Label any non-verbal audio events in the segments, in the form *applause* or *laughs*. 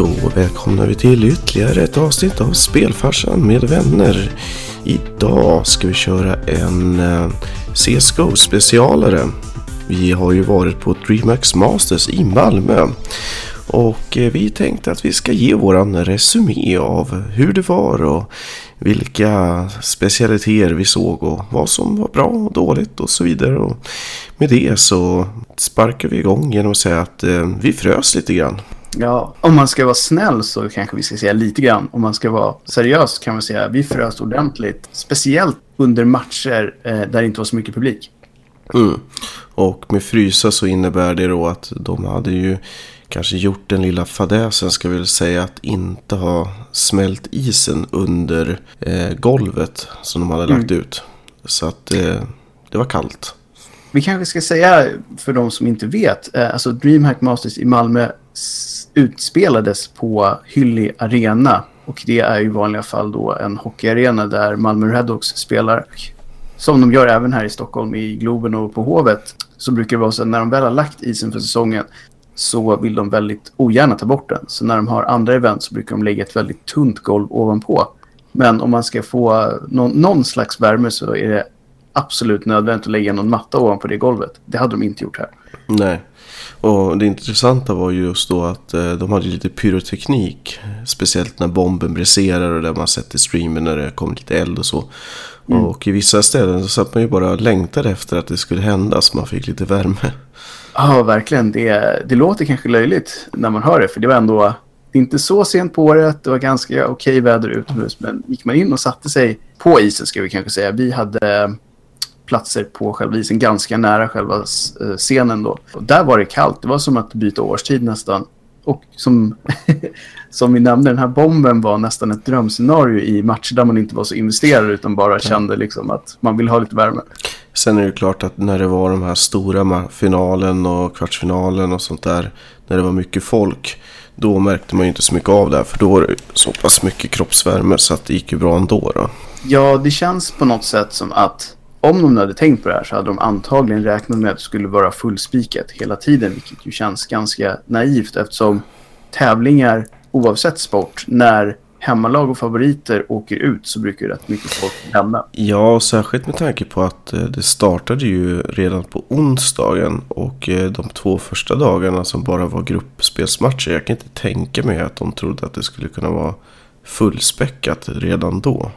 Då välkomnar vi till ytterligare ett avsnitt av Spelfarsan med vänner. Idag ska vi köra en eh, CSGO specialare. Vi har ju varit på DreamHack Masters i Malmö. Och eh, vi tänkte att vi ska ge våran resumé av hur det var och vilka specialiteter vi såg och vad som var bra och dåligt och så vidare. Och med det så sparkar vi igång genom att säga att eh, vi frös lite grann. Ja, om man ska vara snäll så kanske vi ska säga lite grann. Om man ska vara seriös kan man säga att vi frös ordentligt. Speciellt under matcher eh, där det inte var så mycket publik. Mm. Och med frysa så innebär det då att de hade ju kanske gjort den lilla fadäsen ska vi väl säga att inte ha smält isen under eh, golvet som de hade Mm. lagt ut. Så att eh, det var kallt. Vi kanske ska säga för de som inte vet. Eh, alltså DreamHack Masters i Malmö utspelades på Hylli Arena. Och det är i vanliga fall då en hockeyarena där Malmö Redhawks spelar. Som de gör även här i Stockholm i Globen och på Hovet. Så brukar det vara så att när de väl har lagt isen för säsongen så vill de väldigt ogärna ta bort den. Så när de har andra event så brukar de lägga ett väldigt tunt golv ovanpå. Men om man ska få någon, någon slags värme så är det absolut nödvändigt att lägga någon matta ovanpå det golvet. Det hade de inte gjort här. Nej. Och det intressanta var ju just då att eh, de hade lite pyroteknik. Speciellt när bomben briserar och där man sett i streamen när det kom lite eld och så. Mm. Och i vissa ställen så satt man ju bara längtade efter att det skulle hända så man fick lite värme. Ja, verkligen. Det, det låter kanske löjligt när man hör det. För det var ändå det är inte så sent på året. Det var ganska okej väder utomhus. Men gick man in och satte sig på isen ska vi kanske säga. Vi hade platser på själva isen ganska nära själva eh, scenen då. Och där var det kallt. Det var som att byta årstid nästan. Och som, *laughs* som vi nämnde, den här bomben var nästan ett drömscenario i matcher där man inte var så investerad utan bara kände liksom att man vill ha lite värme. Sen är det klart att när det var de här stora finalen och kvartsfinalen och sånt där. När det var mycket folk. Då märkte man ju inte så mycket av det här. För då var det så pass mycket kroppsvärme så att det gick ju bra ändå då. Ja, det känns på något sätt som att om de nu hade tänkt på det här så hade de antagligen räknat med att det skulle vara fullspikat hela tiden, vilket ju känns ganska naivt eftersom tävlingar, oavsett sport, när hemmalag och favoriter åker ut så brukar ju rätt mycket folk lämna. Ja, särskilt med tanke på att eh, det startade ju redan på onsdagen och eh, de två första dagarna som bara var gruppspelsmatcher. Jag kan inte tänka mig att de trodde att det skulle kunna vara fullspäckat redan då.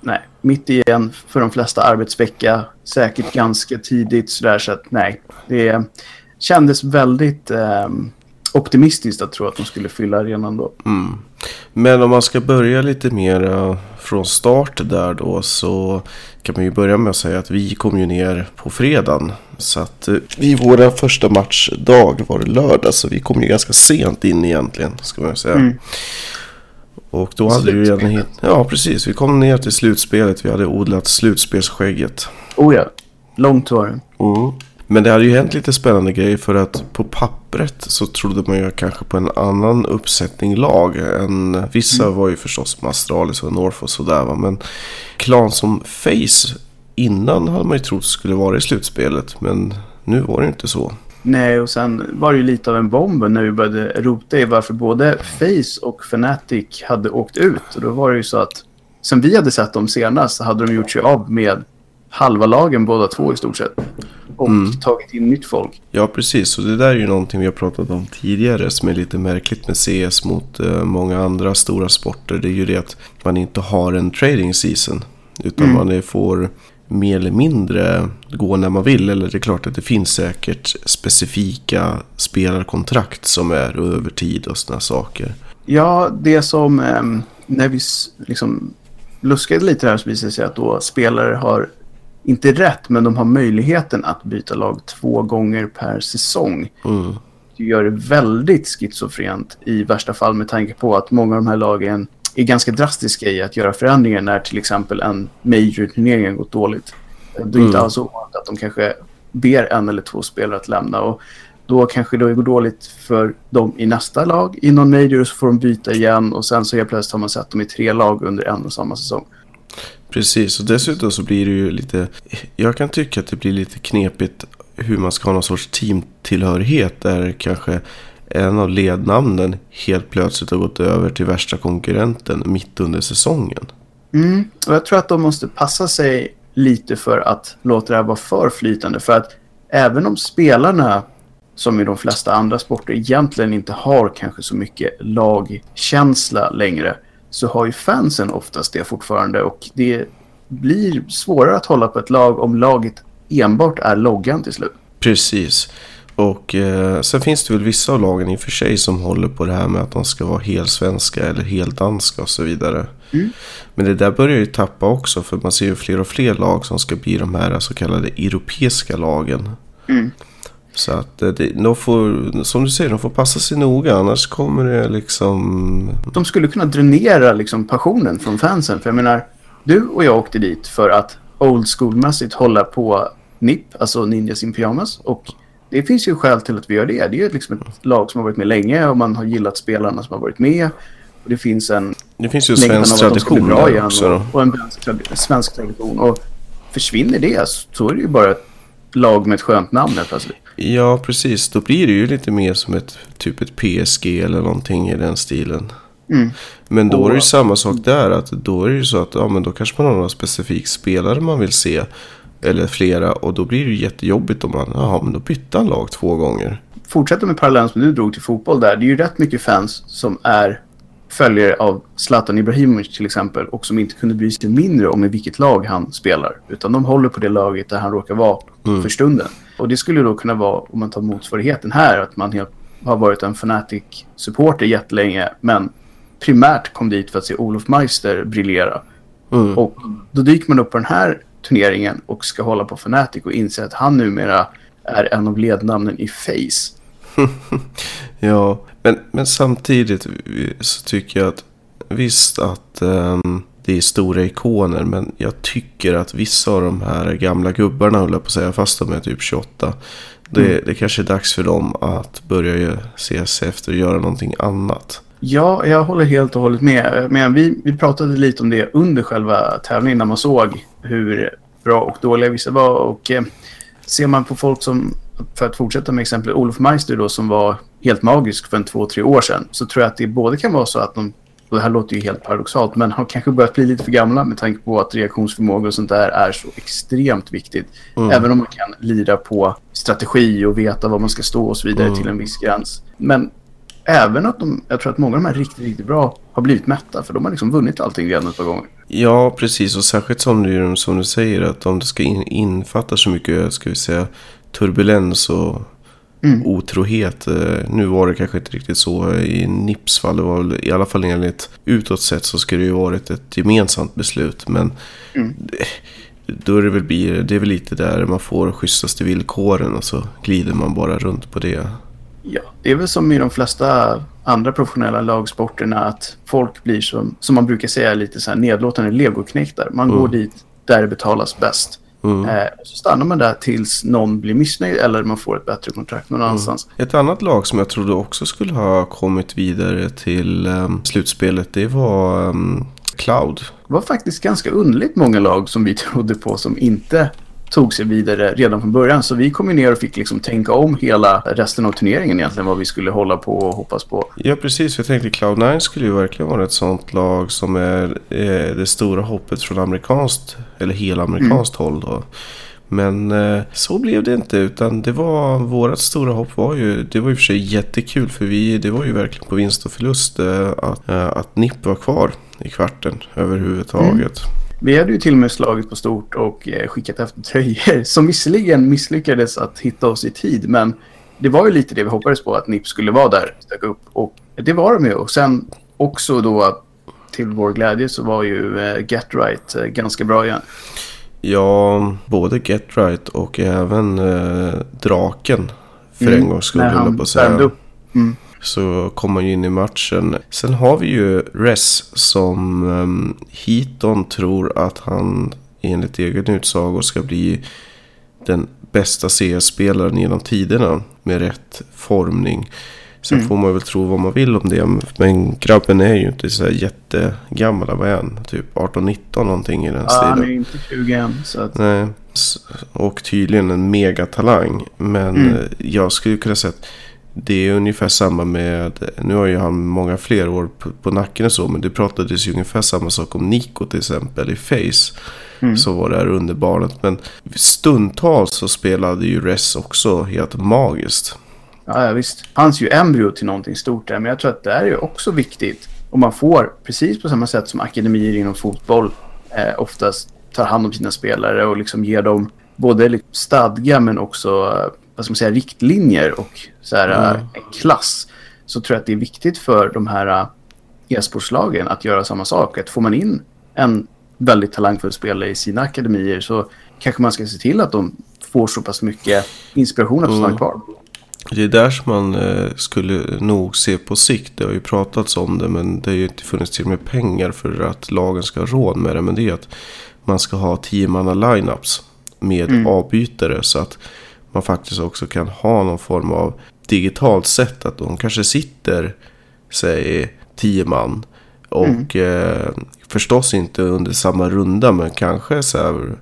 Nej, mitt i en för de flesta arbetsvecka, säkert ganska tidigt sådär så att nej, det kändes väldigt eh, optimistiskt att tro att de skulle fylla arenan då. Mm. Men om man ska börja lite mer eh, från start där då så kan man ju börja med att säga att vi kom ju ner på fredagen. Så att eh, vi våra första matchdag var det lördag så vi kom ju ganska sent in egentligen ska man säga. Mm. Och då hade vi redan hit... Ja, precis. Vi kom ner till slutspelet. Vi hade odlat slutspelsskägget. Oh ja, långt var det. Men det hade ju hänt lite spännande grejer för att på pappret så trodde man ju kanske på en annan uppsättning lag. Än, vissa var ju förstås med Astralis och North och sådär va. Men klan som Face innan hade man ju trott skulle vara i slutspelet. Men nu var det inte så. Nej, och sen var det ju lite av en bomb när vi började rota i varför både Face och Fnatic hade åkt ut. Och då var det ju så att sen vi hade sett dem senast så hade de gjort sig av med halva lagen båda två i stort sett. Och Mm. tagit in nytt folk. Ja, precis. Och det där är ju någonting vi har pratat om tidigare som är lite märkligt med CS mot eh, många andra stora sporter. Det är ju det att man inte har en trading season. Utan Mm. man är, får mer eller mindre gå när man vill. Eller det är klart att det finns säkert specifika spelarkontrakt som är över tid och sådana saker. Ja, det som ehm, när vi liksom luskade lite här så visade det sig att då spelare har inte rätt, men de har möjligheten att byta lag två gånger per säsong. Mm. Det gör det väldigt schizofrent i värsta fall med tanke på att många av de här lagen är ganska drastiska i att göra förändringar när till exempel en major-turnering har gått dåligt. Det är inte Mm. alls ovanligt att de kanske ber en eller två spelare att lämna och då kanske det går dåligt för dem i nästa lag i någon major så får de byta igen och sen så helt plötsligt har man sett dem i tre lag under en och samma säsong. Precis, och dessutom så blir det ju lite... Jag kan tycka att det blir lite knepigt hur man ska ha någon sorts teamtillhörighet där kanske en av lednamnen helt plötsligt har gått över till värsta konkurrenten mitt under säsongen. Mm. Och jag tror att de måste passa sig lite för att låta det här vara för flytande. För att även om spelarna, som i de flesta andra sporter, egentligen inte har kanske så mycket lagkänsla längre, så har ju fansen oftast det fortfarande. Och det blir svårare att hålla på ett lag om laget enbart är loggan till slut. Precis. Och eh, sen finns det väl vissa av lagen i och för sig som håller på det här med att de ska vara helsvenska eller heldanska och så vidare. Mm. Men det där börjar ju tappa också för man ser ju fler och fler lag som ska bli de här så kallade europeiska lagen. Mm. Så att eh, de får, som du säger, de får passa sig noga annars kommer det liksom... De skulle kunna dränera liksom, passionen från fansen. För jag menar, du och jag åkte dit för att old school-mässigt hålla på NIP, alltså Ninjas in Pyjamas. Och det finns ju skäl till att vi gör det. Det är ju liksom ett lag som har varit med länge och man har gillat spelarna som har varit med. Och det finns en Det finns ju av svensk tradition bra igen också. Och, och en svensk tradi- svensk tradition. Och försvinner det så är det ju bara ett lag med ett skönt namn helt plötsligt. Ja, precis. Då blir det ju lite mer som ett typ ett PSG eller någonting i den stilen. Mm. Men då är det ju Och- samma sak där. Att då är det ju så att ja, men då kanske man har några specifik spelare man vill se. Eller flera. Och då blir det jättejobbigt om man, jaha men då bytte han lag två gånger. Fortsätta med parallellen som du drog till fotboll där. Det är ju rätt mycket fans som är följare av Zlatan Ibrahimovic till exempel och som inte kunde bry sig mindre om i vilket lag han spelar. Utan de håller på det laget där han råkar vara Mm. för stunden. Och det skulle då kunna vara, om man tar motsvarigheten här, att man helt, har varit en Fnatic-supporter jättelänge men primärt kom dit för att se Olof Meister briljera. Mm. Och då dyker man upp på den här turneringen och ska hålla på Fnatic och inse att han numera är en av lednamnen i Face. *laughs* Ja, men, men samtidigt så tycker jag att visst att ehm, det är stora ikoner. Men jag tycker att vissa av de här gamla gubbarna, jag på att säga, fast de är typ 28. Det, det kanske är dags för dem att börja se sig efter och göra någonting annat. Ja, jag håller helt och hållet med. Men vi, vi pratade lite om det under själva tävlingen när man såg hur bra och dåliga vissa var. Och eh, ser man på folk som, för att fortsätta med exempel Olof Meister då som var helt magisk för en två, tre år sedan. Så tror jag att det både kan vara så att de, och det här låter ju helt paradoxalt, men har kanske börjat bli lite för gamla med tanke på att reaktionsförmåga och sånt där är så extremt viktigt. Mm. Även om man kan lira på strategi och veta var man ska stå och så vidare Mm. till en viss gräns. Men även att de, jag tror att många av de här riktigt, riktigt bra har blivit mätta för de har liksom vunnit allting redan ett par gånger. Ja, precis. Och särskilt som du, som du säger att om det ska in, infatta så mycket, ska vi säga, turbulens och Mm. otrohet. eh, Nu var det kanske inte riktigt så i Nips fall. Det var väl, i alla fall enligt utåt sett så skulle det ju varit ett gemensamt beslut. Men Mm. då är det väl, det är väl lite där man får schysstaste villkoren och så glider man bara runt på det. Ja, det är väl som i de flesta andra professionella lagsporterna att folk blir som, som man brukar säga lite så här nedlåtande legoknektar. Man går Mm. dit där det betalas bäst. Mm. Eh, så stannar man där tills någon blir missnöjd eller man får ett bättre kontrakt någon annanstans. Ett annat lag som jag trodde också skulle ha kommit vidare till um, slutspelet det var um, Cloud. Det var faktiskt ganska underligt många lag som vi *laughs* trodde på som inte tog sig vidare redan från början. Så vi kom ner och fick liksom tänka om hela resten av turneringen egentligen. Vad vi skulle hålla på och hoppas på. Ja precis, jag tänkte Cloud9 skulle ju verkligen vara ett sånt lag som är eh, det stora hoppet från amerikanskt, eller helamerikanskt håll då. Men eh, så blev det inte utan det var vårat stora hopp var ju, det var ju för sig jättekul för vi, det var ju verkligen på vinst och förlust eh, att, eh, att NIP var kvar i kvarten överhuvudtaget. Vi hade ju till och med slagit på stort och eh, skickat efter tröjor som visserligen misslyckades att hitta oss i tid. Men det var ju lite det vi hoppades på, att NIP skulle vara där, dök upp. Och det var de ju. Och sen också då till vår glädje så var ju eh, Get Right eh, ganska bra igen. Ja, både Get Right och även eh, Draken. För Mm, en gångs skull när höll jag han på att säga. upp. Mm. Så kom man ju in i matchen. Sen har vi ju Res som um, Heaton tror att han enligt egen utsago ska bli den bästa CS-spelaren genom tiderna med rätt formning. Sen Mm. får man väl tro vad man vill om det. Men grabben är ju inte så här jättegammal. Vad är han? Typ 18-19 någonting i den Ja, han är stilen. inte 20 än. Så att, Nej, och tydligen en megatalang. Men Mm. eh, jag skulle kunna säga att det är ungefär samma med, nu har ju han många fler år på, på nacken och så, men det pratades ju ungefär samma sak om Nico till exempel i Face. Mm. Så var det här under barnet. Men stundtals så spelade ju Ress också helt magiskt. Ja, ja visst. Fanns ju embryo till någonting stort där. Men jag tror att det är ju också viktigt. Om man får, precis på samma sätt som akademier inom fotboll eh, oftast tar hand om sina spelare och liksom ger dem både liksom stadga men också vad ska man säga, riktlinjer och så här, mm. en klass. Så tror jag att det är viktigt för de här eh, e-sportslagen att göra samma sak. Att får man in en väldigt talangfull spelare i sina akademier så kanske man ska se till att de får så pass mycket inspiration att stanna mm. kvar. Det är där som man eh, skulle nog se på sikt. Det har ju pratats om det men det har ju inte funnits till med pengar för att lagen ska ha råd med det. Men det är att man ska ha tio manna lineups med mm. avbytare så att man faktiskt också kan ha någon form av digitalt sätt att de kanske sitter, säg tio man och mm. eh, förstås inte under samma runda men kanske så här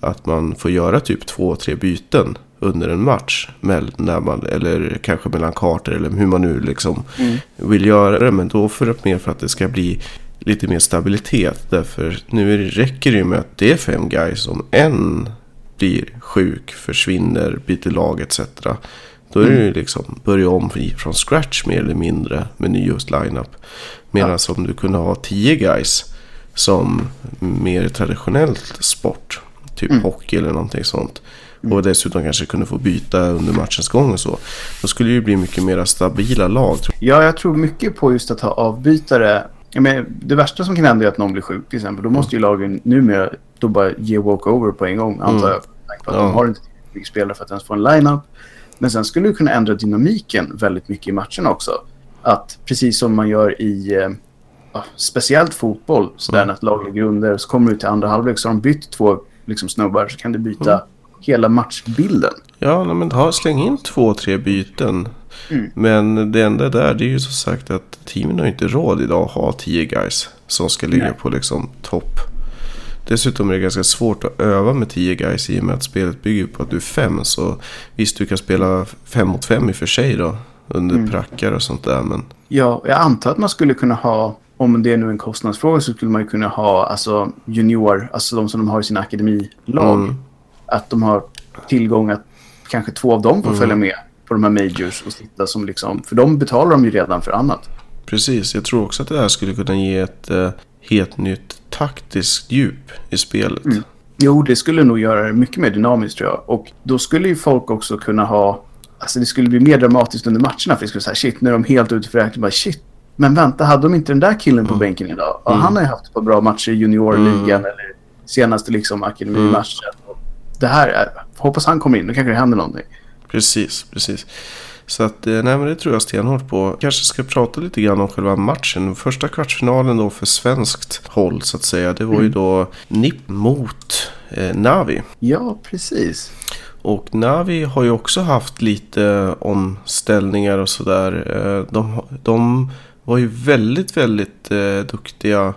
att man får göra typ två, tre byten under en match. När man, eller kanske mellan kartor eller hur man nu liksom mm. vill göra det. Men då för att, mer för att det ska bli lite mer stabilitet. Därför nu räcker det ju med att det är fem guys. Om en blir sjuk, försvinner, byter lag etc. Då är det ju mm. liksom börja om från scratch mer eller mindre med ny just lineup. Medan ja. om du kunde ha tio guys som mer traditionellt sport. Typ mm. hockey eller någonting sånt. Mm. Och dessutom kanske kunde få byta under matchens gång och så. Då skulle det ju bli mycket mer stabila lag. Ja, jag tror mycket på just att ha avbytare. Men det värsta som kan hända är att någon blir sjuk till exempel. Då måste ju lagen numera då bara ge walkover på en gång antar jag. För att ja. De har inte tillräckligt spelare för att ens få en line-up. Men sen skulle du kunna ändra dynamiken väldigt mycket i matchen också. Att precis som man gör i eh, speciellt fotboll, sådär mm. att lag ligger under, så kommer du till andra halvlek så har de bytt två liksom, snubbar så kan du byta mm. hela matchbilden. Ja, men ha, släng in två, tre byten. Mm. Men det enda där det är ju så sagt att teamen har inte råd idag att ha tio guys som ska ligga Nej. på liksom topp. Dessutom är det ganska svårt att öva med 10 guys i och med att spelet bygger på att du är fem. Så visst, du kan spela fem mot fem i och för sig då. Under mm. prackar och sånt där. Men... Ja, jag antar att man skulle kunna ha, om det är nu en kostnadsfråga, så skulle man ju kunna ha alltså, junior, alltså de som de har i sina akademilag. Mm. Att de har tillgång att kanske två av dem får mm. följa med på de här majors och sitta som liksom, för de betalar de ju redan för annat. Precis, jag tror också att det här skulle kunna ge ett eh, helt nytt taktiskt djup i spelet. Mm. Jo, det skulle nog göra det mycket mer dynamiskt tror jag. Och då skulle ju folk också kunna ha... Alltså det skulle bli mer dramatiskt under matcherna. För det skulle säga shit, nu är de helt ute för räkning. Bara shit, men vänta, hade de inte den där killen på mm. bänken idag? Ja, mm. Han har ju haft ett par bra matcher i juniorligan mm. eller senaste liksom akademimatchen. Mm. Det här, är, hoppas han kommer in, då kanske det händer någonting. Precis, precis. Så att, eh, nej men det tror jag stenhårt på. Kanske ska prata lite grann om själva matchen. Första kvartsfinalen då för svenskt håll så att säga. Det var mm. ju då NIP mot eh, Navi. Ja, precis. Och Navi har ju också haft lite omställningar och sådär. Eh, de, de var ju väldigt, väldigt eh, duktiga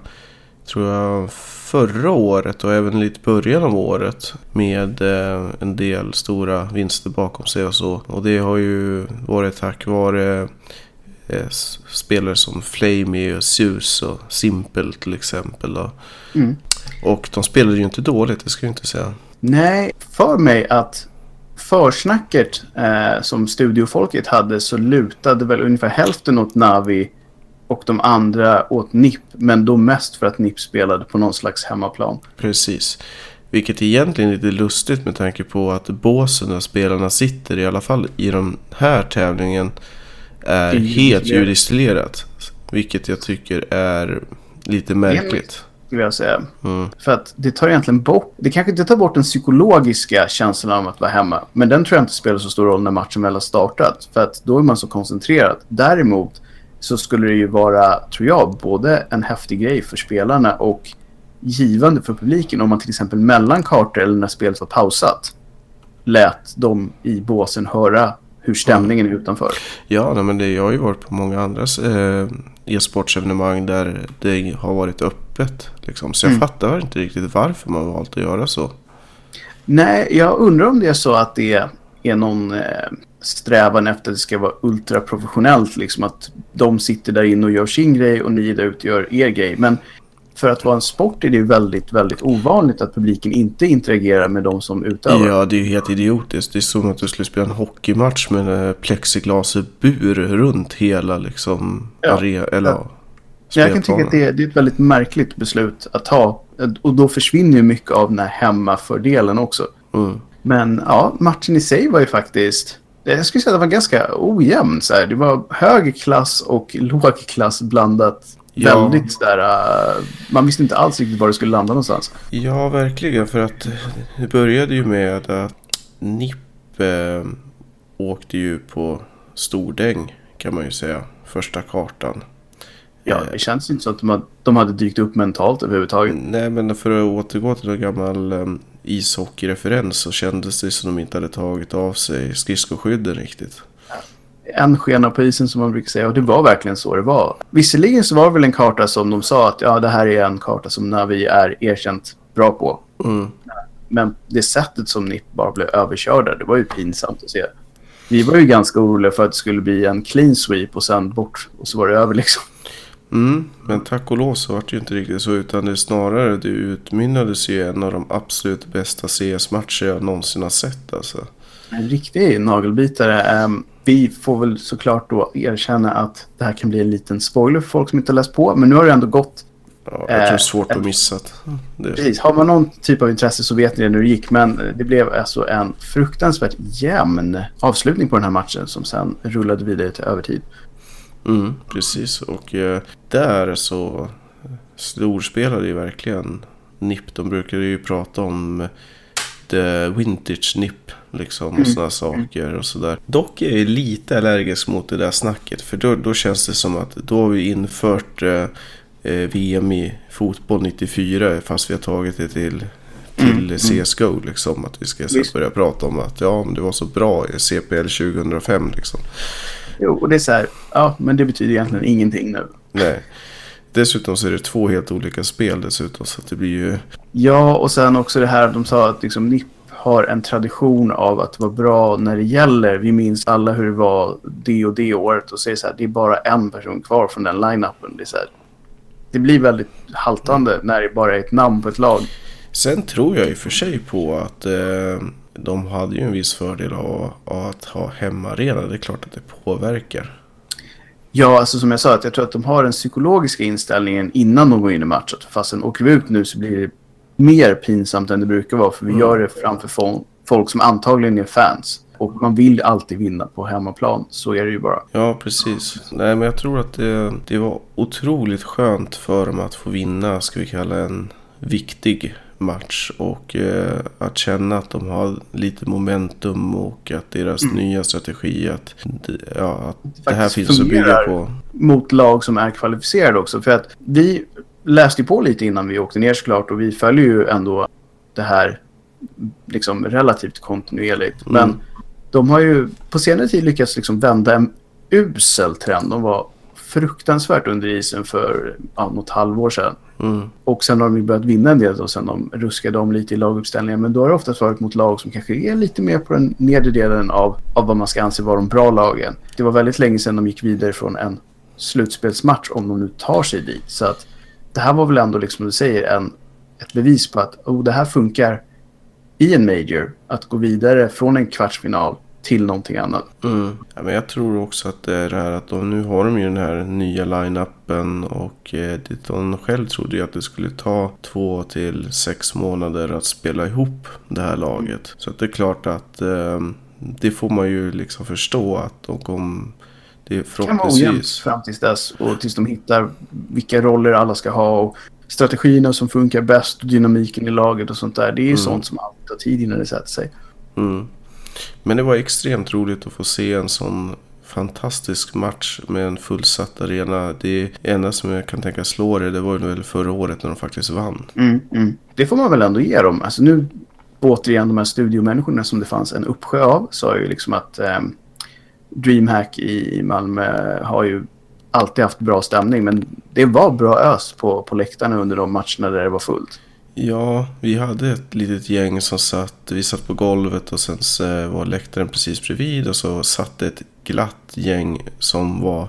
tror jag förra året och även lite början av året med eh, en del stora vinster bakom sig och så. Och det har ju varit tack vare eh, spelare som Flamey och Zeus och Simple till exempel. Mm. Och de spelade ju inte dåligt, det ska jag inte säga. Nej, för mig att försnacket eh, som studiofolket hade så lutade väl ungefär hälften åt Navi och de andra åt NIP. Men då mest för att NIP spelade på någon slags hemmaplan. Precis. Vilket egentligen är lite lustigt med tanke på att båsen där spelarna sitter i alla fall i den här tävlingen är helt ljudistillerat. Vilket jag tycker är lite märkligt. Skulle jag säga. Mm. För att det tar egentligen bort, det kanske inte tar bort den psykologiska känslan av att vara hemma. Men den tror jag inte spelar så stor roll när matchen väl har startat. För att då är man så koncentrerad. Däremot så skulle det ju vara, tror jag, både en häftig grej för spelarna och givande för publiken om man till exempel mellan kartor eller när spelet var pausat lät dem i båsen höra hur stämningen är utanför. Ja, men det, jag har ju varit på många andra eh, e-sportsevenemang där det har varit öppet. Liksom. Så jag mm. fattar inte riktigt varför man valt att göra så. Nej, jag undrar om det är så att det är någon eh, strävan efter att det ska vara ultraprofessionellt. Liksom att de sitter där inne och gör sin grej och ni där ute gör er grej. Men för att vara en sport är det ju väldigt, väldigt ovanligt att publiken inte interagerar med de som utövar. Ja, det är ju helt idiotiskt. Det är som att du skulle spela en hockeymatch med plexiglasbur runt hela liksom Ja. are- eller ja. Jag kan tycka att det är, det är ett väldigt märkligt beslut att ta. Och då försvinner ju mycket av den här hemmafördelen också. Mm. Men ja, matchen i sig var ju faktiskt... Jag skulle säga att det var ganska ojämn. Så här. Det var hög klass och låg klass blandat. Ja. Väldigt där... Uh, man visste inte alls riktigt var det skulle landa någonstans. Ja, verkligen. För att det började ju med att NIP eh, åkte ju på stordäng kan man ju säga. Första kartan. Ja, Eh, det känns inte som att de hade, de hade dykt upp mentalt överhuvudtaget. Nej, men för att återgå till en gammal um, ishockeyreferens så kändes det som de inte hade tagit av sig skridskoskydden riktigt. En skena på isen som man brukar säga. Och det var verkligen så det var. Visserligen så var det väl en karta som de sa att ja, det här är en karta som Navi är erkänt bra på. Mm. Men det sättet som NIP bara blev överkörda, det var ju pinsamt att se. Vi var ju ganska oroliga för att det skulle bli en clean sweep och sen bort och så var det över liksom. Mm, men tack och lov så var det ju inte riktigt så utan det snarare det utmynnades ju en av de absolut bästa CS-matcher jag någonsin har sett alltså. En riktig nagelbitare. Ehm, vi får väl såklart då erkänna att det här kan bli en liten spoiler för folk som inte har läst på. Men nu har det ändå gått. Ja, jag tror det är Eh, svårt att missa. Precis, har man någon typ av intresse så vet ni det hur det gick. Men det blev alltså en fruktansvärt jämn avslutning på den här matchen som sen rullade vidare till övertid. Mm, precis, och eh, där så storspelade ju verkligen NIP. De brukade ju prata om the vintage NIP liksom och sådana saker och sådär. Dock är jag lite allergisk mot det där snacket för då, då känns det som att då har vi infört eh, eh, VM i fotboll 94 fast vi har tagit det till till CSGO liksom. Att vi ska börja prata om att ja, men det var så bra i CPL 2005 liksom. Jo, och det är så här, ja, men det betyder egentligen ingenting nu. Nej. Dessutom så är det två helt olika spel dessutom. Så det blir ju... Ja, och sen också det här de sa att liksom NIP har en tradition av att vara bra när det gäller. Vi minns alla hur det var det och det året och säger så här, det är bara en person kvar från den line-upen. Det, är så här, det blir väldigt haltande när det bara är ett namn på ett lag. Sen tror jag i och för sig på att eh, de hade ju en viss fördel av, av att ha hemmaarena. Det är klart att det påverkar. Ja, alltså som jag sa, att jag tror att de har den psykologiska inställningen innan de går in i matchen. Fastän åker vi ut nu så blir det mer pinsamt än det brukar vara. För vi gör det framför fol- folk som antagligen är fans. Och man vill alltid vinna på hemmaplan. Så är det ju bara. Ja, precis. Nej, men jag tror att det, det var otroligt skönt för dem att få vinna, ska vi kalla en viktig match. Och eh, att känna att de har lite momentum och att deras nya strategi att, ja, att det här finns att bygga på. mot lag som är kvalificerade också. För att vi läste ju på lite innan vi åkte ner såklart och vi följer ju ändå det här liksom relativt kontinuerligt. Mm. Men de har ju på senare tid lyckats liksom vända en usel trend. De var fruktansvärt under isen för ja, något halvår sedan. Mm. Och sen har de ju börjat vinna en del då sen de ruskade om lite i laguppställningen. Men då har det oftast varit mot lag som kanske är lite mer på den nedre delen av, av vad man ska anse vara de bra lagen. Det var väldigt länge sedan de gick vidare från en slutspelsmatch om de nu tar sig dit. Så att det här var väl ändå liksom som du säger en, ett bevis på att oh, det här funkar i en major. Att gå vidare från en kvartsfinal till någonting annat. Mm. Ja, men jag tror också att det är det här att de, nu har de ju den här nya line-upen och eh, de själv trodde ju att det skulle ta två till sex månader att spela ihop det här laget. Så det är klart att eh, det får man ju liksom förstå att de kom, det är Det kan vara förhoppningsvis. fram tills dess och tills de hittar vilka roller alla ska ha och strategierna som funkar bäst och dynamiken i laget och sånt där. Det är ju sånt som alltid tar tid innan det sätter sig. Mm. Men det var extremt roligt att få se en sån fantastisk match med en fullsatt arena. Det enda som jag kan tänka slå det, det var väl förra året när de faktiskt vann. Mm, mm. Det får man väl ändå ge dem. Alltså nu, återigen, de här studiomänniskorna som det fanns en uppsjö av sa ju liksom att eh, DreamHack i Malmö har ju alltid haft bra stämning. Men det var bra ös på, på läktarna under de matcherna där det var fullt. Ja, vi hade ett litet gäng som satt, vi satt på golvet och sen var läktaren precis bredvid och så satt ett glatt gäng som var,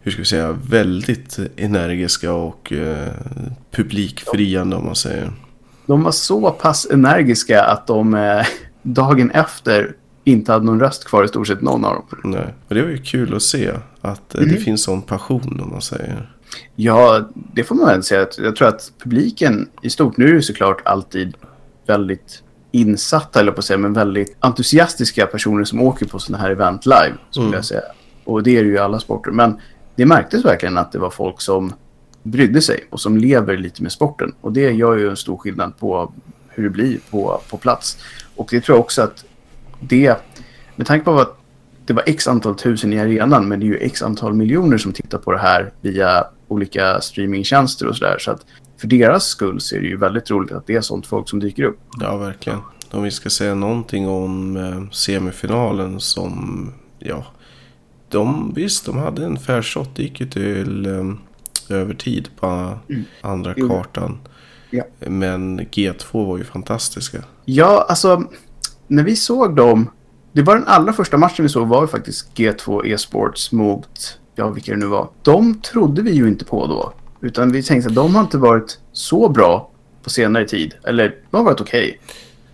hur ska vi säga, väldigt energiska och eh, publikfriande om man säger. De var så pass energiska att de eh, dagen efter inte hade någon röst kvar i stort sett någon av dem. Nej, och det var ju kul att se att eh, Mm. det finns sån passion om man säger. Ja, det får man väl säga. att- Jag tror att publiken i stort, nu är det såklart alltid väldigt insatta, eller på att säga, men väldigt entusiastiska personer som åker på sådana här event live, skulle Mm. jag säga. Och det är det ju i alla sporter. Men det märktes verkligen att det var folk som brydde sig och som lever lite med sporten. Och det gör ju en stor skillnad på hur det blir på, på plats. Och det tror jag också att det, med tanke på att det var x antal tusen i arenan, men det är ju x antal miljoner som tittar på det här via olika streamingtjänster och sådär. Så att för deras skull så är det ju väldigt roligt att det är sånt folk som dyker upp. Ja, verkligen. Om vi ska säga någonting om eh, semifinalen som, ja, de, visst, de hade en fair shot. Det gick ju till eh, övertid på andra Jo. kartan. Ja. Men G2 var ju fantastiska. Ja, alltså när vi såg dem, det var den allra första matchen vi såg var ju faktiskt G2 e-sports mot, ja vilka det nu var. De trodde vi ju inte på då. Utan vi tänkte att de har inte varit så bra på senare tid. Eller de har varit okej.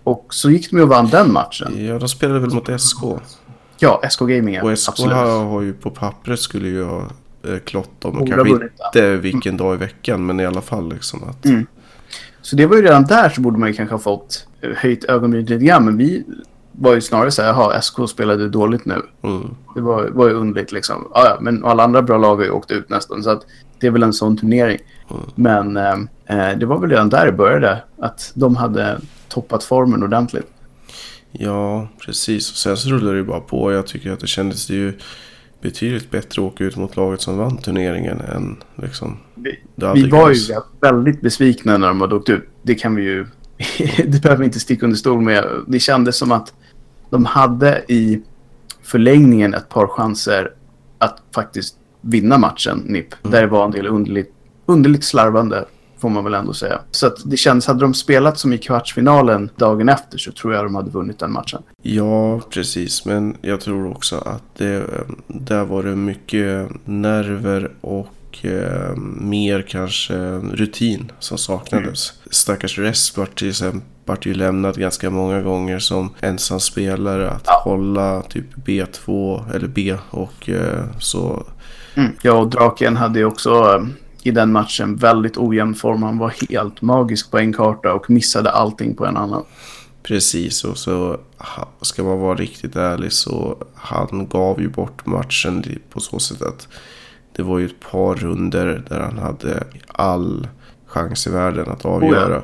Och så gick de ju och vann den matchen. Ja, de spelade väl mot SK. Ja, SK Gaming ja. Och SK absolut. har, ju på pappret skulle ju ha eh, klott dem. Ha Kanske ja. inte vilken dag i veckan, men i alla fall liksom att... Mm. Så det var ju redan där så borde man ju kanske ha fått eh, höjt ögonbrynet lite grann. Men vi var ju snarare så här, jaha, SK spelade dåligt nu. Mm. Det var, var ju underligt liksom. Ja, ja, men alla andra bra lag har ju åkt ut nästan. Så att det är väl en sån turnering. Mm. Men eh, eh, det var väl redan där det började. Att de hade toppat formen ordentligt. Ja, precis. Och sen så rullade det ju bara på. Jag tycker att det kändes ju betydligt bättre att åka ut mot laget som vann turneringen än liksom... Vi, vi var ju väldigt besvikna när de hade åkt ut. Det kan vi ju... *laughs* det behöver vi inte sticka under stol med. Det kändes som att de hade i förlängningen ett par chanser att faktiskt vinna matchen, NIP. Där det var en del underligt, underligt slarvande, får man väl ändå säga. Så att det kändes, hade de spelat som i kvartsfinalen dagen efter så tror jag de hade vunnit den matchen. Ja, precis. Men jag tror också att det, där var det mycket nerver och eh, mer kanske rutin som saknades. Stackars Rest vart till exempel vart ju lämnad ganska många gånger som ensam spelare att Ja. hålla typ B2 eller B och eh, så. Mm. Ja, och Draken hade ju också eh, i den matchen väldigt ojämn form. Han var helt magisk på en karta och missade allting på en annan. Precis, och så ska man vara riktigt ärlig så han gav ju bort matchen på så sätt att det var ju ett par runder där han hade all chans i världen att avgöra.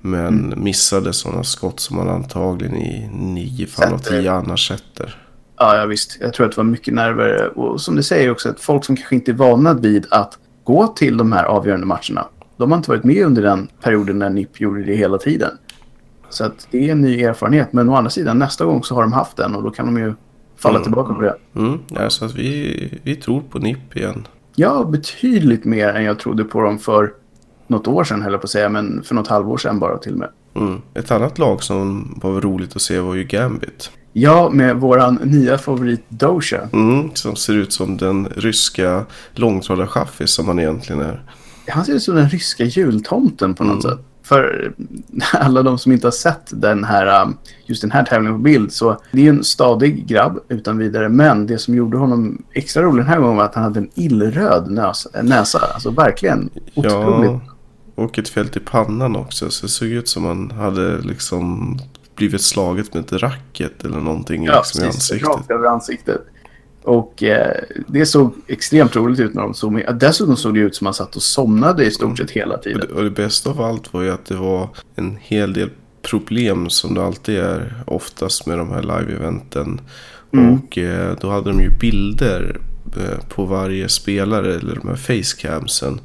Men missade sådana skott som han antagligen i nio fall av tio annars sätter. Ja, ja, visst. Jag tror att det var mycket nerver. Och som du säger också, att folk som kanske inte är vana vid att gå till de här avgörande matcherna. De har inte varit med under den perioden när NIP gjorde det hela tiden. Så att det är en ny erfarenhet. Men å andra sidan, nästa gång så har de haft den och då kan de ju falla Mm. tillbaka på det. Mm, ja, så att vi, vi tror på NIP igen. Ja, betydligt mer än jag trodde på dem för något år sedan, höll jag på att säga. Men för något halvår sedan bara till och med. Mm. Ett annat lag som var roligt att se var ju Gambit. Ja, med våran nya favorit Doja. Mm, som ser ut som den ryska långtradarchaffis som han egentligen är. Han ser ut som den ryska jultomten på något sätt. För *laughs* alla de som inte har sett den här, um, just den här tävlingen på bild så det är ju en stadig grabb utan vidare. Men det som gjorde honom extra rolig den här gången var att han hade en illröd näs, näsa. Alltså verkligen otroligt. Ja, och ett fält i pannan också. Så det såg ut som han hade liksom blivit slaget med ett racket eller någonting Ja, liksom i precis. ansiktet. Rakt över ansiktet. Och eh, det såg extremt roligt ut när de såg med. Dessutom såg det ut som att han satt och somnade i stort sett hela Och tiden. det, och det bästa av allt var ju att det var en hel del problem som det alltid är oftast med de här live-eventen. Mm. Och eh, då hade de ju bilder eh, på varje spelare eller de här facecamsen.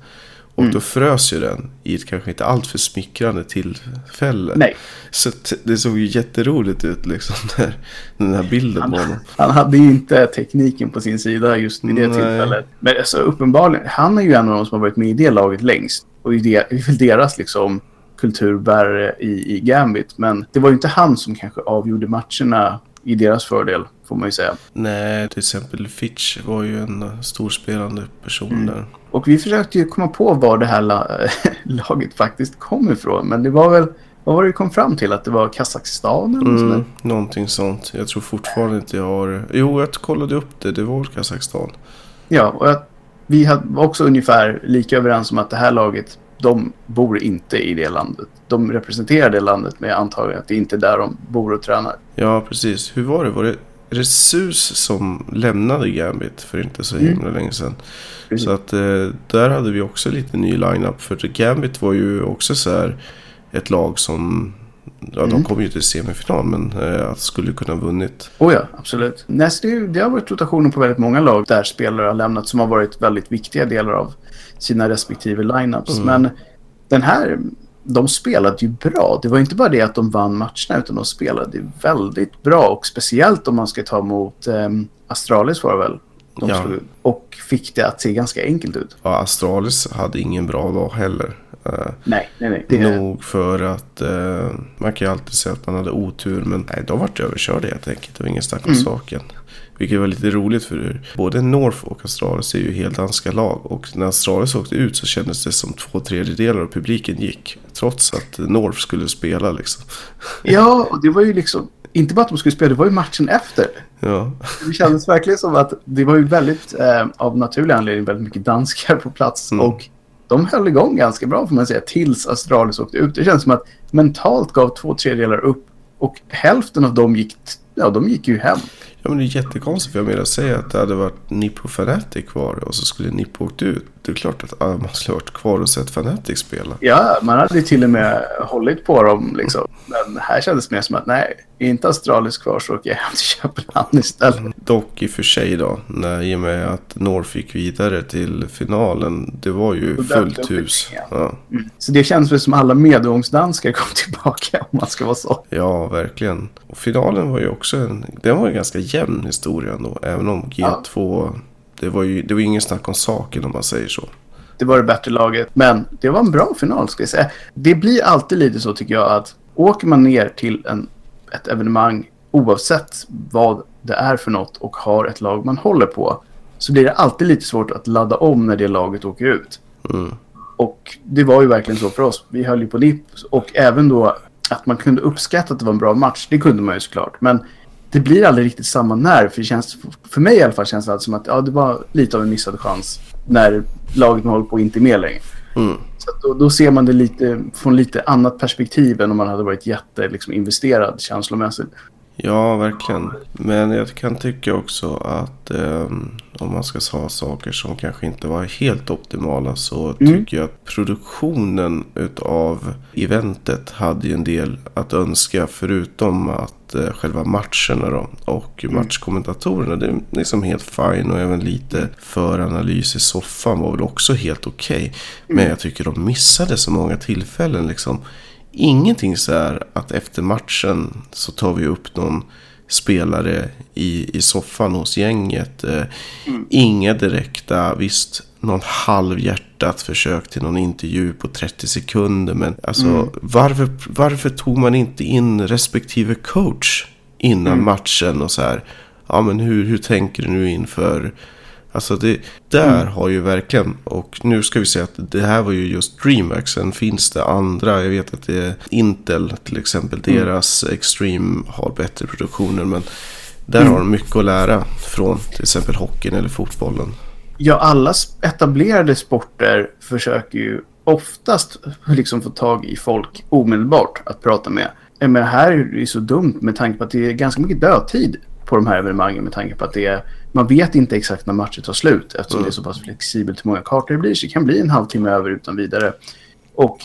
Och Mm. då frös ju den i ett kanske inte alltför smickrande tillfälle. Nej, Så det såg ju jätteroligt ut liksom. *laughs* Där, den här bilden på honom. Han hade ju inte tekniken på sin sida just i det Nej. tillfället. Men alltså, uppenbarligen, han är ju en av de som har varit med i det laget längst. Och det är väl deras liksom kulturbärare i, i Gambit. Men det var ju inte han som kanske avgjorde matcherna i deras fördel, får man ju säga. Nej, till exempel Fitch var ju en storspelande person mm. där. Och vi försökte ju komma på var det här *laughs* laget faktiskt kom ifrån. Men det var väl, vad var det vi kom fram till? Att det var Kazakstan eller mm, Någonting sånt. Jag tror fortfarande inte jag har... Jo, jag kollade upp det. Det var Kazakstan. Ja, och jag, vi var också ungefär lika överens om att det här laget, de bor inte i det landet. De representerar det landet, men jag antar att det inte är där de bor och tränar. Ja, precis. Hur var det? Var det är det SUS som lämnade Gambit för inte så himla mm. länge sedan. Precis. Så att eh, där hade vi också lite ny line-up. För Gambit var ju också så här ett lag som Ja, mm. de kom ju till semifinal men eh, skulle kunna ha vunnit. Oh ja, absolut. Nästa, det har varit rotationer på väldigt många lag där spelare har lämnat som har varit väldigt viktiga delar av sina respektive lineups. Mm. Men den här de spelade ju bra. Det var inte bara det att de vann matcherna utan de spelade väldigt bra. Och speciellt om man ska ta emot eh, Astralis var det väl. De ja. slog, och fick det att se ganska enkelt ut. Ja, Astralis hade ingen bra dag heller. Uh, nej, nej, nej. Det... Nog för att uh, man kan ju alltid säga att man hade otur. Men nej, de vart överkörda helt enkelt. Det var ingen snack om mm. saken. Vilket var lite roligt för både North och Astralis är ju helt danska lag. Och när Astralis åkte ut så kändes det som två tredjedelar av publiken gick. Trots att North skulle spela liksom. *laughs* Ja, och det var ju liksom inte bara att de skulle spela, det var ju matchen efter. Ja. Det kändes verkligen som att det var ju väldigt, eh, av naturlig anledning, väldigt mycket danskar på plats. Mm. Och de höll igång ganska bra får man säga, tills Astralis åkte ut. Det känns som att mentalt gav två tredjedelar upp och hälften av dem gick, ja, de gick ju hem. Ja men det är jättekonstigt för jag menar säga att det hade varit Nippo Fanatic kvar och så skulle Nippo åkt ut. Det är klart att man skulle ha varit kvar och sett Fanatic spela. Ja, man hade till och med hållit på dem liksom. Men här kändes det mer som att nej, inte Astralis kvar så åker jag hem till Köpenhamn istället. Dock i och för sig då, när, i och med att North gick vidare till finalen, det var ju fullt hus. Ja. Mm. Så det känns väl som alla medgångsdanskar kom *laughs* tillbaka om man ska vara så. Ja, verkligen. Och finalen var ju också en, den var en ganska jämn historia ändå, även om G2 ja. Det var ju det var ingen snack om saken om man säger så. Det var det bättre laget, men det var en bra final ska jag säga. Det blir alltid lite så tycker jag att åker man ner till en, ett evenemang oavsett vad det är för något och har ett lag man håller på så blir det alltid lite svårt att ladda om när det laget åker ut. Mm. Och det var ju verkligen så för oss. Vi höll ju på NIP och även då att man kunde uppskatta att det var en bra match, det kunde man ju såklart. Men det blir aldrig riktigt samma nerv. För, det känns, för mig i alla fall känns det som att ja, det var lite av en missad chans när laget man håller på inte är med längre. Mm. Så då, då, ser man det lite från lite annat perspektiv än om man hade varit jätte liksom, investerad känslomässigt. Ja, verkligen. Men jag kan tycka också att eh, om man ska ha saker som kanske inte var helt optimala så mm. tycker jag att produktionen utav eventet hade ju en del att önska förutom att eh, själva matcherna då och mm. matchkommentatorerna det är liksom helt fine och även lite föranalys i soffan var väl också helt okej. Okay. Men mm. jag tycker de missade så många tillfällen liksom ingenting så här att efter matchen så tar vi upp någon spelare i, i soffan hos gänget. Eh, mm. Inga direkta, visst någon halvhjärtat försök till någon intervju på 30 sekunder. Men alltså mm. varför, varför tog man inte in respektive coach innan mm. matchen och så här. Ja men hur, hur tänker du nu inför Alltså det, där mm. har ju verkligen, och nu ska vi säga att det här var ju just DreamHack. Sen finns det andra, jag vet att det är Intel till exempel, mm. deras Extreme har bättre produktioner. Men där mm. har de mycket att lära från till exempel hockeyn eller fotbollen. Ja, alla etablerade sporter försöker ju oftast liksom få tag i folk omedelbart att prata med. Men här är det ju så dumt med tanke på att det är ganska mycket dödtid på de här evenemangen med tanke på att det är, man vet inte exakt när matchen tar slut eftersom mm. det är så pass flexibelt hur många kartor det blir. Så det kan bli en halvtimme över utan vidare. Och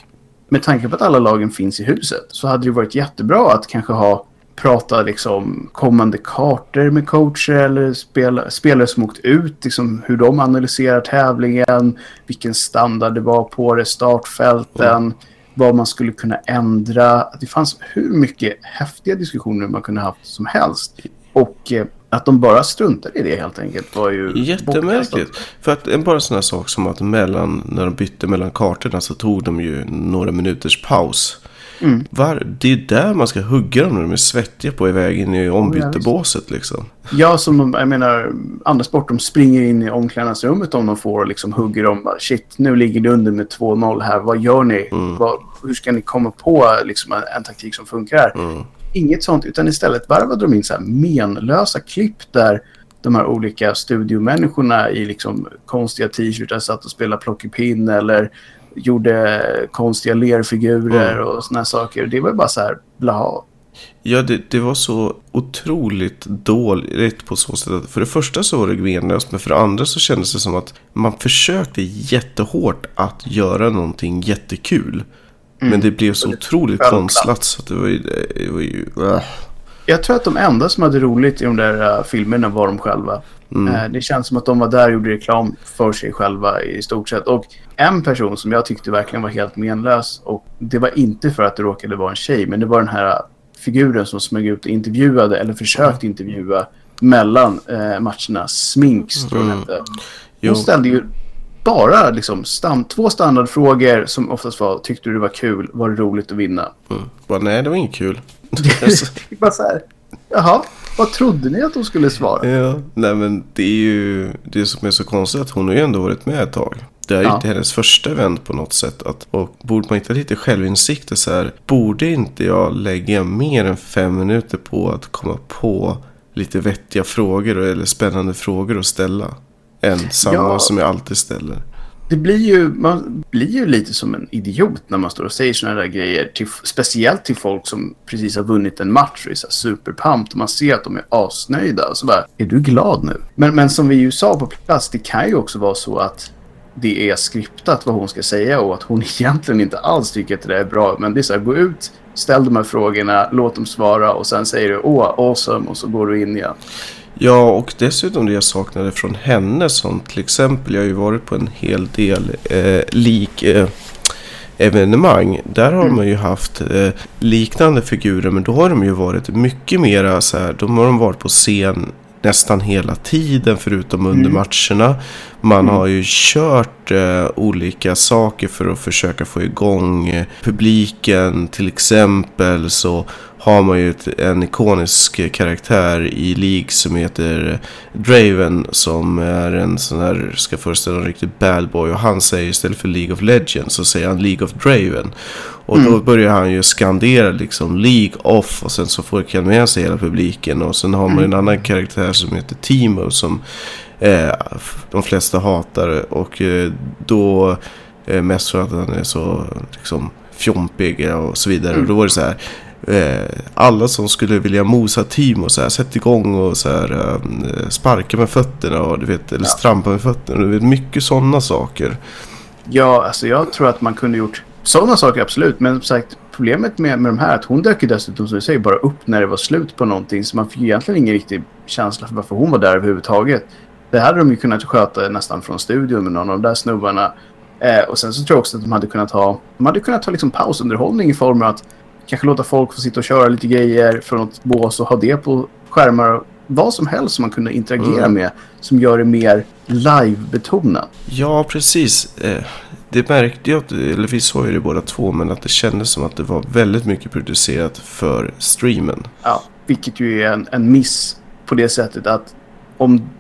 med tanke på att alla lagen finns i huset så hade det varit jättebra att kanske ha prata liksom kommande kartor med coacher eller spelare, spelare som åkt ut, liksom hur de analyserar tävlingen, vilken standard det var på det, startfälten, mm. vad man skulle kunna ändra. Det fanns hur mycket häftiga diskussioner man kunde haft som helst. Och eh, att de bara struntade i det helt enkelt var ju Jättemärkligt. För att en bara sån här sak som att mellan, när de bytte mellan kartorna så tog de ju några minuters paus. Mm. Var, det är där man ska hugga dem när de är svettiga på väg in i ombytebåset liksom. Ja, som de, jag menar, andra sport, de springer in i omklädnadsrummet om de får och liksom hugger dem. Shit, nu ligger det under med 2-0 här. Vad gör ni? Mm. Vad, hur ska ni komma på liksom, en, en taktik som funkar? Mm. Inget sånt, utan istället varvade de in så här menlösa klipp där de här olika studiomänniskorna i liksom konstiga t-shirtar satt och spelade plockepinn eller gjorde konstiga lerfigurer Mm. och såna saker. Det var bara så här, blaha. Ja, det, det var så otroligt dåligt på så sätt att för det första så var det menlöst, men för det andra så kändes det som att man försökte jättehårt att göra någonting jättekul. Men det blev så otroligt konstlat så det var ju... Det var ju äh. Jag tror att de enda som hade roligt i de där uh, filmerna var de själva. Mm. Eh, det känns som att de var där och gjorde reklam för sig själva i stort sett. Och en person som jag tyckte verkligen var helt menlös och det var inte för att det råkade vara en tjej men det var den här uh, figuren som smög ut och intervjuade eller försökte intervjua mellan eh, matcherna. Sminks tror jag Mm. hette. Hon ställde ju bara liksom stam, två standardfrågor som oftast var tyckte du det var kul, var det roligt att vinna? Mm. Bara, nej, det var inget kul. *laughs* Bara så här, jaha, vad trodde ni att de skulle svara? ja, nej men det är ju det som är så konstigt att hon har ju ändå varit med ett tag. Det är Ja. inte hennes första event på något sätt. Att, och borde man inte ha lite självinsikt så här. Borde inte jag lägga mer än fem minuter på att komma på lite vettiga frågor eller spännande frågor att ställa? Än samma Ja. som jag alltid ställer. Det blir ju, man blir ju lite som en idiot när man står och säger sådana där grejer. Till, speciellt till folk som precis har vunnit en match och är så. Och man ser att de är asnöjda. Och så bara, är du glad nu? Men, men som vi ju sa på plats, det kan ju också vara så att det är skriptat vad hon ska säga och att hon *laughs* egentligen inte alls tycker att det är bra. Men det är så här, gå ut, ställ de här frågorna, låt dem svara och sen säger du åh, awesome och så går du in igen. Ja, och dessutom det jag saknade från henne som till exempel, jag har ju varit på en hel del eh, lik eh, evenemang. Där har man ju haft eh, liknande figurer men då har de ju varit mycket mera så här, de har de varit på scen nästan hela tiden förutom under matcherna. Man har ju kört eh, olika saker för att försöka få igång eh, publiken. Till exempel så har man ju en ikonisk karaktär i League som heter Draven som är en sån här, ska föreställa en riktig bad boy. Och han säger istället för League of Legends så säger han League of Draven. Och då börjar han ju skandera liksom League off och sen så får han med sig hela publiken. Och sen har man en annan karaktär som heter Timo som eh, de flesta hatar. Och eh, då eh, mest för att han är så liksom fjompig och så vidare. Och då var det så här alla som skulle vilja mosa Timo så här, sätt igång och så här, eh, sparka med fötterna och du vet, eller Ja. strampa med fötterna. Du vet, mycket sådana saker. Ja, alltså jag tror att man kunde gjort sådana saker absolut. Men som sagt, problemet med, med de här är att hon dök ju dessutom som du säger bara upp när det var slut på någonting. Så man fick egentligen ingen riktig känsla för varför hon var där överhuvudtaget. Det hade de ju kunnat sköta nästan från studion med någon av de där snubbarna. Eh, och sen så tror jag också att de hade kunnat ha, de hade kunnat ha liksom pausunderhållning i form av att kanske låta folk få sitta och köra lite grejer från något bås och ha det på skärmar. Vad som helst som man kunde interagera Mm. med som gör det mer live-betonat. Ja, precis. Eh, Det märkte jag, eller vi såg ju det båda två, men att det kändes som att det var väldigt mycket producerat för streamen. Ja, vilket ju är en, en miss på det sättet att om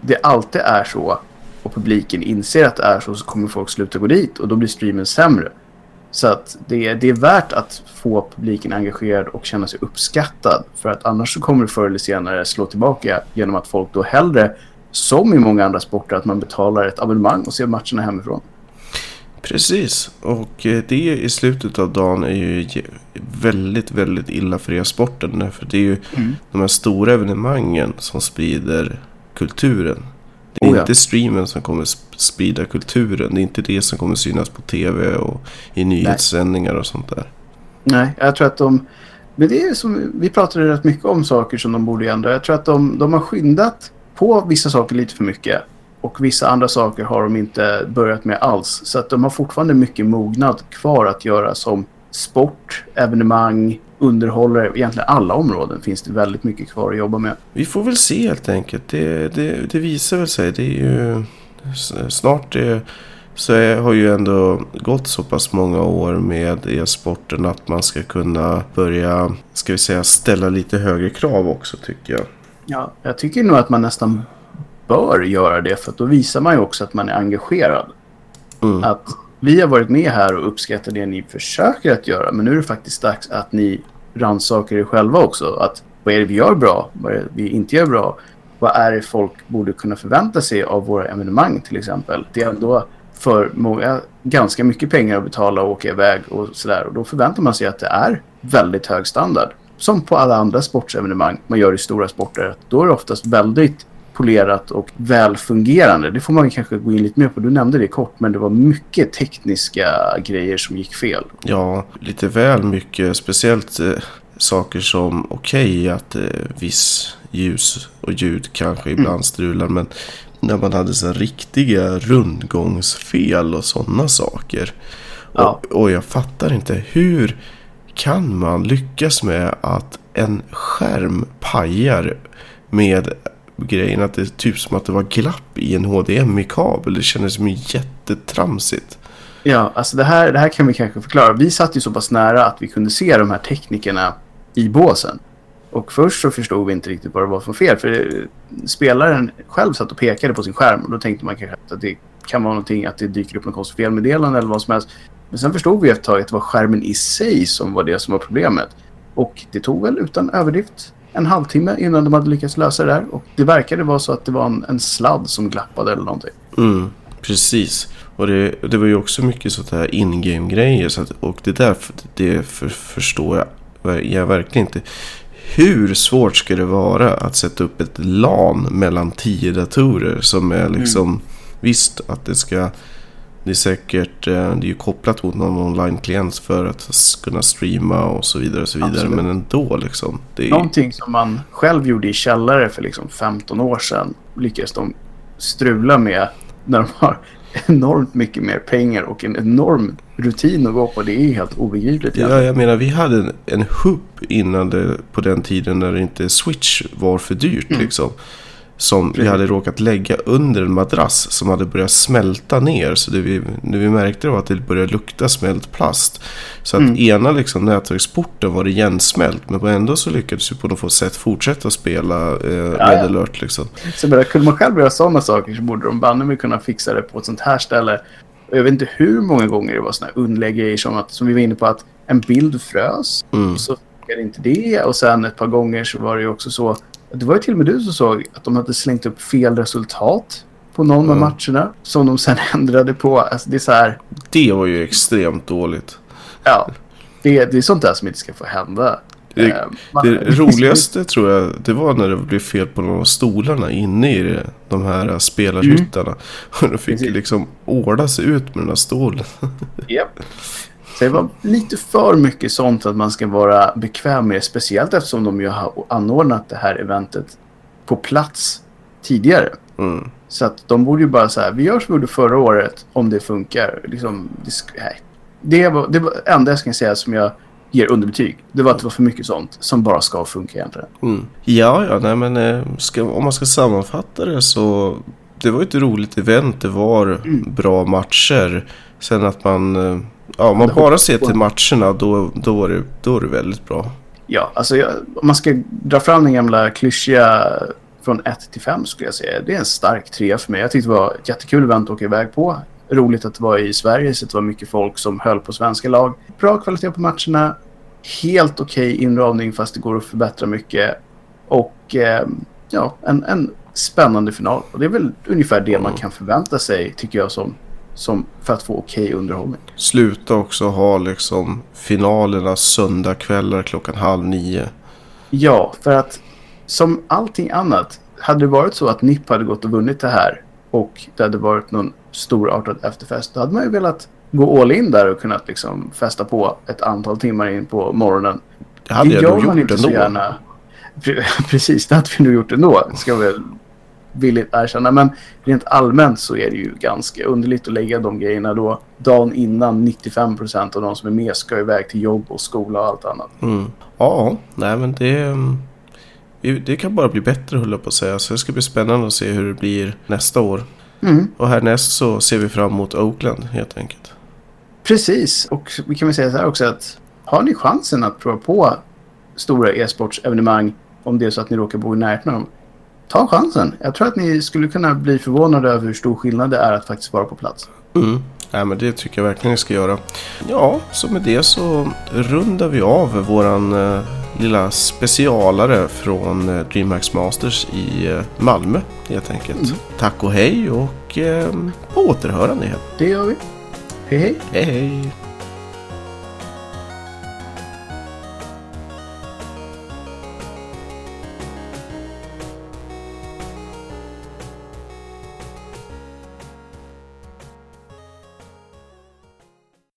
det alltid är så och publiken inser att det är så så kommer folk sluta gå dit och då blir streamen sämre. Så att det är, det är värt att få publiken engagerad och känna sig uppskattad. För att annars så kommer det förr eller senare slå tillbaka genom att folk då hellre, som i många andra sporter, att man betalar ett abonnemang och ser matcherna hemifrån. Precis, och eh, det i slutet av dagen är ju väldigt, väldigt illa för e-sporten. För det är ju Mm. de här stora evenemangen som sprider kulturen. Det är Oh ja. inte streamen som kommer sp- sprida kulturen. Det är inte det som kommer synas på tv och i nyhetssändningar och sånt där. Nej, jag tror att de... Men det är som, vi pratade rätt mycket om saker som de borde ändra. Jag tror att de, de har skyndat på vissa saker lite för mycket. Och vissa andra saker har de inte börjat med alls. Så att de har fortfarande mycket mognad kvar att göra som sport, evenemang, underhåller egentligen alla områden finns det väldigt mycket kvar att jobba med. Vi får väl se helt enkelt. Det, det, det visar väl sig. Det är ju snart det, så är, har ju ändå gått så pass många år med e-sporten att man ska kunna börja, ska vi säga, ställa lite högre krav också tycker jag. Ja, jag tycker nog att man nästan bör göra det för då visar man ju också att man är engagerad. Mm. Att vi har varit med här och uppskattar det ni försöker att göra men nu är det faktiskt dags att ni rannsakar er själva också. Att vad är det vi gör bra? Vad är det vi inte gör bra? Vad är det folk borde kunna förvänta sig av våra evenemang till exempel? Det är ändå för många ganska mycket pengar att betala och åka iväg och sådär. Och då förväntar man sig att det är väldigt hög standard. Som på alla andra sportsevenemang man gör i stora sporter. Då är det oftast väldigt polerat och välfungerande. Det får man kanske gå in lite mer på. Du nämnde det kort, men det var mycket tekniska grejer som gick fel. Ja, lite väl mycket. Speciellt eh, saker som okej okay, att eh, viss ljus och ljud kanske ibland mm. strular. Men när man hade så riktiga rundgångsfel och sådana saker. Ja. Och, och jag fattar inte hur kan man lyckas med att en skärm pajar med grejen att det är typ som att det var glapp i en HDMI-kabel. Det kändes som jättetramsigt. Ja, alltså det här, det här kan vi kanske förklara. Vi satt ju så pass nära att vi kunde se de här teknikerna i båsen. Och först så förstod vi inte riktigt vad det var för fel. För spelaren själv satt och pekade på sin skärm. Och då tänkte man kanske att det kan vara någonting att det dyker upp något konstigt felmeddelande eller vad som helst. Men sen förstod vi efter ett tag att det var skärmen i sig som var det som var problemet. Och det tog väl utan överdrift en halvtimme innan de hade lyckats lösa det där. Och det verkade vara så att det var en, en sladd som glappade eller någonting. Mm, precis. Och det, det var ju också mycket sånt här in-game-grejer. Så att, och det där det för, förstår jag, jag verkligen inte. Hur svårt ska det vara att sätta upp ett LAN mellan tio datorer som är liksom... Mm. Visst att det ska det är säkert, eh, det är ju kopplat mot någon online-klient för att kunna streama och så vidare. Och så vidare. Absolut. Men ändå liksom. Det är... Någonting som man själv gjorde i källare för liksom 15 år sedan lyckades de strula med när de har *laughs* enormt mycket mer pengar och en enorm rutin att gå på. Det är helt obegripligt. Ja, jag menar vi hade en, en hubb innan det, på den tiden när inte Switch var för dyrt mm. liksom. Som vi hade råkat lägga under en madrass som hade börjat smälta ner. Så det vi, det vi märkte var att det började lukta smält plast. Så att mm. ena liksom, nätverksporten var igensmält. Men ändå så lyckades vi på något sätt fortsätta spela eh, ja, Red Alert. Liksom. Så bara, kunde man själv göra sådana saker så borde de banne mig kunna fixa det på ett sånt här ställe. Och jag vet inte hur många gånger det var sådana underliga grejer som, att, som vi var inne på att en bild frös. Mm. Så funkade inte det. Och sen ett par gånger så var det ju också så det var ju till och med du som såg att de hade slängt upp fel resultat på någon mm. av matcherna. Som de sen *laughs* ändrade på. Alltså det är så här. Det var ju extremt dåligt. Ja. Det, det är sånt där som inte ska få hända. Det, eh, man, det roligaste tror jag det var när det blev fel på några av stolarna inne i de här spelarhyttarna. Mm. *laughs* Och de fick Precis. liksom ordna sig ut med den här stolen. *laughs* Yep. Så det var lite för mycket sånt att man ska vara bekväm med. Speciellt eftersom de ju har anordnat det här eventet på plats tidigare. Mm. Så att de borde ju bara säga vi gör som vi gjorde förra året om det funkar. Liksom, det, nej. det var det var enda jag ska säga som jag ger underbetyg. Det var att det var för mycket sånt som bara ska funka egentligen. Mm. Ja, ja, nej men eh, ska, om man ska sammanfatta det så det var ett roligt event. Det var mm. bra matcher. Sen att man eh, Ja, om man bara ser till matcherna då, då, är det, då är det väldigt bra. Ja, alltså jag, om man ska dra fram den gamla klyschiga från 1 till 5 skulle jag säga. Det är en stark trea för mig. Jag tyckte det var ett jättekul event att åka iväg på. Roligt att det var i Sverige så det var mycket folk som höll på svenska lag. Bra kvalitet på matcherna. Helt okej okay inramning fast det går att förbättra mycket. Och eh, ja, en, en spännande final. Och det är väl ungefär det mm. man kan förvänta sig tycker jag som som för att få okej okay underhållning. Sluta också ha liksom finalerna söndagkvällar klockan halv nio. Ja, för att som allting annat. Hade det varit så att NIP hade gått och vunnit det här och det hade varit någon storartad efterfest. Då hade man ju velat gå all in där och kunnat liksom festa på ett antal timmar in på morgonen. Det hade det jag man inte ändå. så gärna. *laughs* Precis, det hade vi nog gjort ändå. Ska väl villigt erkänna. Men rent allmänt så är det ju ganska underligt att lägga de grejerna då dagen innan 95% av de som är med ska iväg till jobb och skola och allt annat. Mm. Ja, nej men det, mm, det kan bara bli bättre höll jag på att säga. Så det ska bli spännande att se hur det blir nästa år. Mm. Och härnäst så ser vi fram emot Oakland helt enkelt. Precis, och vi kan väl säga så här också att har ni chansen att prova på stora e-sportsevenemang om det är så att ni råkar bo i närheten av dem. Ta chansen. Jag tror att ni skulle kunna bli förvånade över hur stor skillnad det är att faktiskt vara på plats. Mm. Ja, men det tycker jag verkligen ni ska göra. Ja, så med det så rundar vi av våran eh, lilla specialare från eh, DreamHack Masters i eh, Malmö helt enkelt. Mm. Tack och hej och eh, på återhörande. Det gör vi. Hej hej. Hej hej!